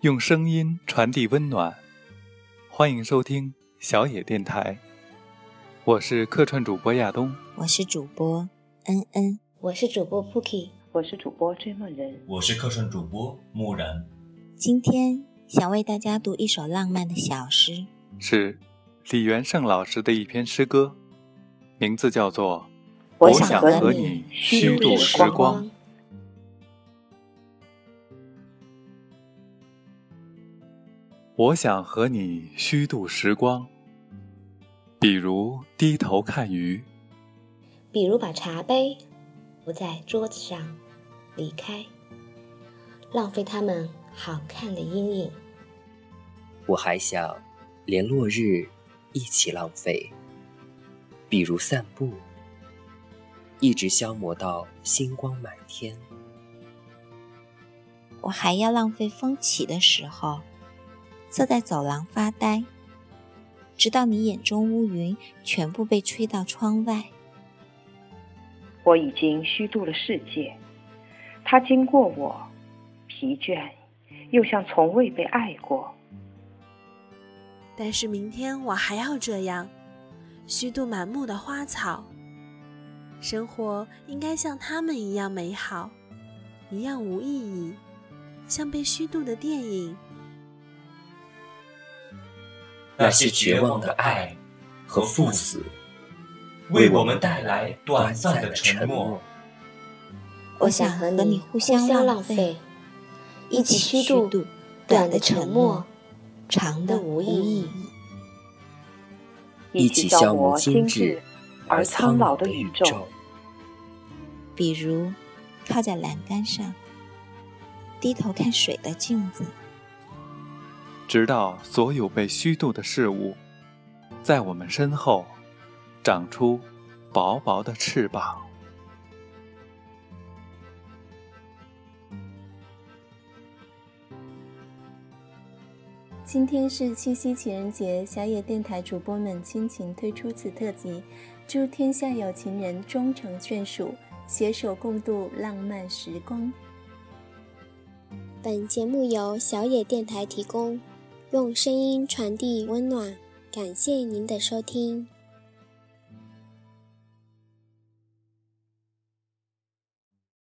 用声音传递温暖，欢迎收听小野电台。我是客串主播亚东，我是主播恩恩，我是主播 Pookie，我是主播追梦人，我是客串主播木然。今天想为大家读一首浪漫的小诗，是李元胜老师的一篇诗歌，名字叫做《我想和你虚度时光》。我想和你虚度时光，比如低头看鱼，比如把茶杯不在桌子上离开，浪费他们好看的阴影。我还想连落日一起浪费，比如散步，一直消磨到星光满天。我还要浪费风起的时候。坐在走廊发呆，直到你眼中乌云全部被吹到窗外。我已经虚度了世界，它经过我，疲倦，又像从未被爱过。但是明天我还要这样，虚度满目的花草。生活应该像他们一样美好，一样无意义，像被虚度的电影。那些绝望的爱和赴死，为我们带来短暂的沉默。我想和你互相浪费，一起虚度短的沉默，长的无意义。一起消磨精致而苍老的宇宙。比如，靠在栏杆上，低头看水的镜子。直到所有被虚度的事物，在我们身后长出薄薄的翅膀。今天是七夕情人节，小野电台主播们倾情推出此特辑，祝天下有情人终成眷属，携手共度浪漫时光。本节目由小野电台提供。用声音传递温暖，感谢您的收听。